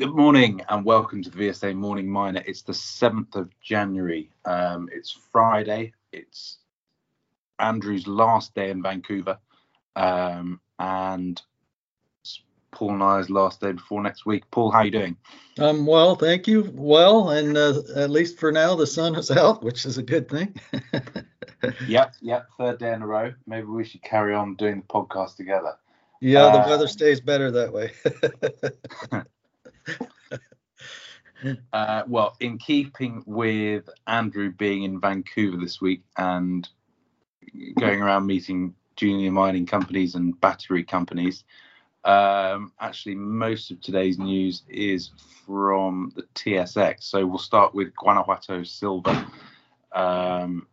Good morning and welcome to the VSA Morning Miner. It's the 7th of January. Um, it's Friday. It's Andrew's last day in Vancouver. Um, and it's Paul and I's last day before next week. Paul, how are you doing? Um, well, thank you. Well, and uh, at least for now, the sun is out, which is a good thing. yep, yep. Third day in a row. Maybe we should carry on doing the podcast together. Yeah, the uh, weather stays better that way. uh, well, in keeping with Andrew being in Vancouver this week and going around meeting junior mining companies and battery companies, um, actually, most of today's news is from the TSX. So we'll start with Guanajuato Silver. Um,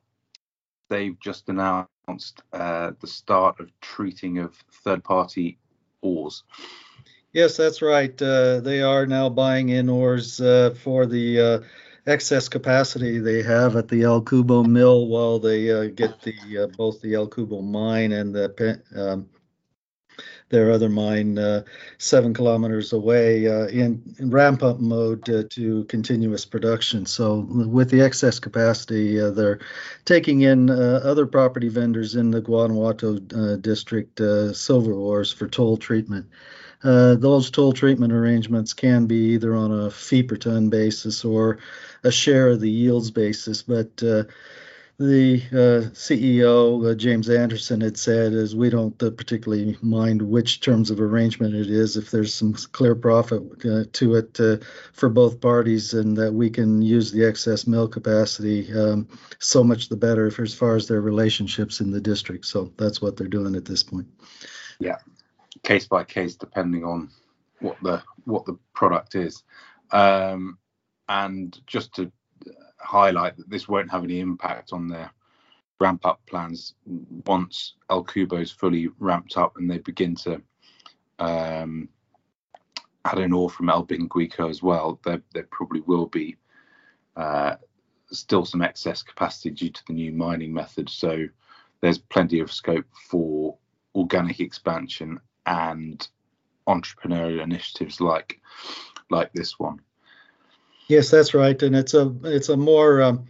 they've just announced uh, the start of treating of third party ores. Yes, that's right. Uh, they are now buying in ores uh, for the uh, excess capacity they have at the El Cubo mill while they uh, get the uh, both the El Cubo mine and the um, their other mine uh, seven kilometers away in, in, ramp up mode to continuous production. So with the excess capacity, they're taking in other property vendors in the Guanajuato district silver ores for toll treatment. Uh, those toll treatment arrangements can be either on a fee per ton basis or a share of the yields basis. But uh, the uh, CEO, uh, James Anderson, had said is we don't uh, particularly mind which terms of arrangement it is if there's some clear profit uh, to it for both parties and that we can use the excess mill capacity, um, so much the better for as far as their relationships in the district. So that's what they're doing at this point. Yeah, case by case depending on what the what the product is. Um, and just to highlight that this won't have any impact on their ramp up plans once El Cubo is fully ramped up and they begin to um, add in ore from El Pinguico as well. There, there probably will be uh, still some excess capacity due to the new mining method. So there's plenty of scope for organic expansion and entrepreneurial initiatives like like this one. Yes, that's right, and it's a it's a more um,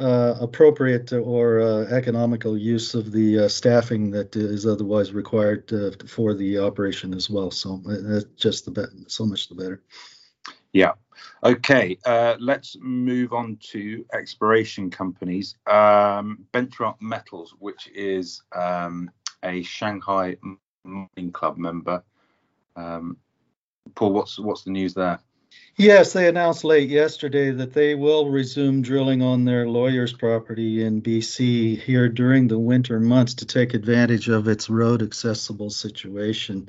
uh, appropriate or uh, economical use of the uh, staffing that is otherwise required uh, for the operation as well. So uh, just the be- so much the better. Yeah. Okay. Uh, let's move on to exploration companies. Um, Benchmark Metals, which is um, a Shanghai mining club member. Um, Paul, what's what's the news there? Yes, they announced late yesterday that they will resume drilling on their Lawyers property in BC here during the winter months to take advantage of its road accessible situation.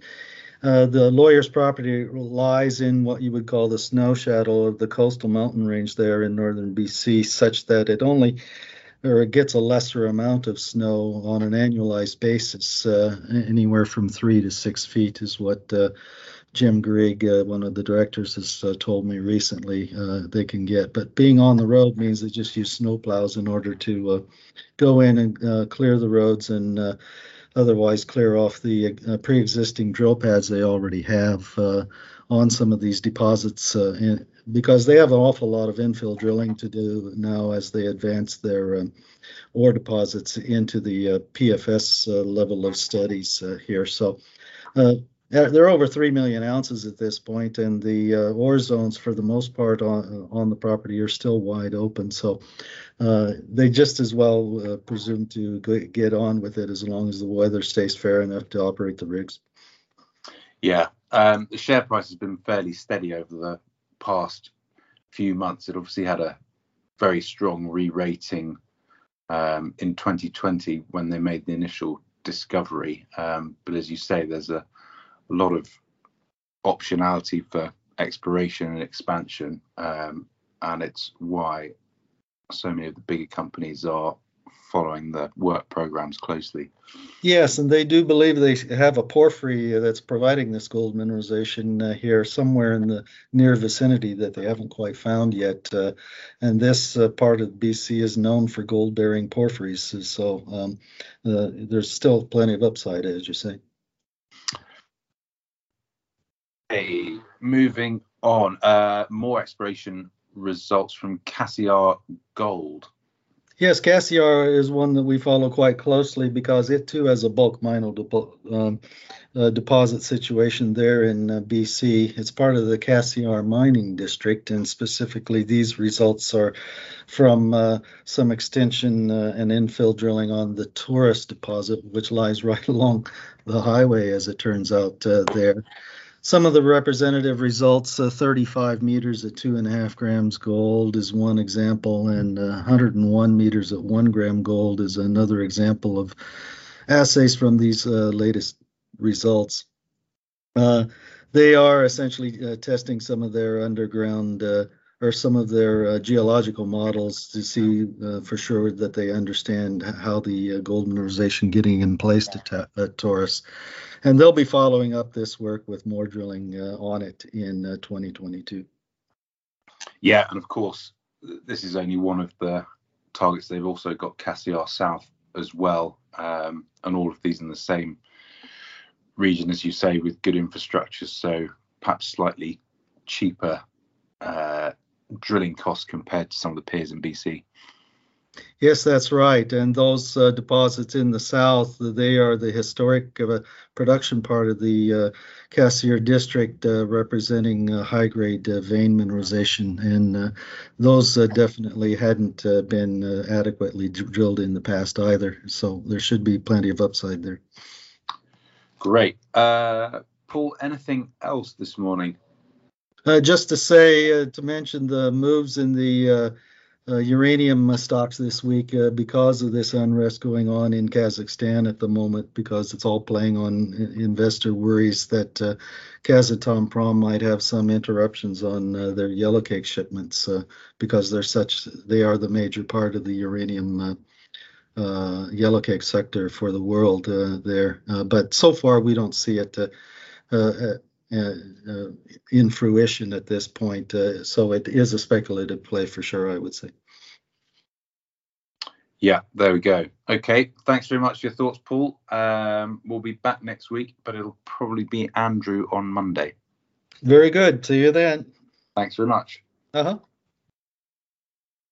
Uh, the Lawyers property lies in what you would call the snow shadow of the coastal mountain range there in northern BC, such that it only or it gets a lesser amount of snow on an annualized basis. Uh, anywhere from three to six feet is what uh, Jim Grigg, uh, one of the directors, has uh, told me recently uh, they can get. But being on the road means they just use snowplows in order to uh, go in and clear the roads and otherwise clear off the pre-existing drill pads they already have on some of these deposits in, because they have an awful lot of infill drilling to do now as they advance their um, ore deposits into the uh, PFS uh, level of studies uh, here. So uh, they're over 3 million ounces at this point, and the uh, ore zones, for the most part, on, on the property are still wide open. So uh, they just as well presume to get on with it as long as the weather stays fair enough to operate the rigs. Yeah, um, the share price has been fairly steady over the past few months, it obviously had a very strong re-rating um, in 2020 when they made the initial discovery. Um, but as you say, there's a, a, lot of optionality for exploration and expansion, um, and it's why so many of the bigger companies are following the work programs closely. Yes, and they do believe they have a porphyry that's providing this gold mineralization uh, here somewhere in the near vicinity that they haven't quite found yet. Uh, and this uh, part of BC is known for gold bearing porphyries. So um, uh, there's still plenty of upside, as you say. Okay, moving on. Uh, more exploration results from Cassiar Gold. Yes, Cassiar is one that we follow quite closely because it too has a bulk mineral depo- um, uh, deposit situation there in uh, BC. It's part of the Cassiar mining district, and specifically, these results are from uh, some extension uh, and infill drilling on the Taurus deposit, which lies right along the highway, as it turns out uh, there. Some of the representative results, uh, 35 meters at two and a half grams gold is one example, and uh, 101 meters at one gram gold is another example of assays from these uh, latest results. Uh, they are essentially uh, testing some of their underground uh, or some of their geological models to see for sure that they understand how the gold mineralization getting in place to ta- Taurus and they'll be following up this work with more drilling uh, on it in uh, 2022. Yeah, and of course, this is only one of the targets. They've also got Cassiar South as well, um, and all of these in the same region, as you say, with good infrastructure. So perhaps slightly cheaper uh, drilling costs compared to some of the peers in BC. Yes, that's right. And those uh, deposits in the south, they are the historic uh, production part of the uh, Cassiar district, uh, representing high grade uh, vein mineralization. And uh, those definitely hadn't been adequately drilled in the past either. So there should be plenty of upside there. Great. Paul, anything else this morning? Just to say, to mention the moves in the uh, uranium stocks this week uh, because of this unrest going on in Kazakhstan at the moment, because it's all playing on investor worries that uh, Kazatomprom might have some interruptions on uh, their yellowcake shipments uh, because they're such they are the major part of the uranium uh, uh, yellowcake sector for the world there. but so far, we don't see it. Uh, in fruition at this point. Uh, so it is a speculative play for sure, I would say. Yeah, there we go. Okay, thanks very much for your thoughts, Paul. Um, we'll be back next week, but it'll probably be Andrew on Monday. Very good. See you then. Thanks very much. Uh huh.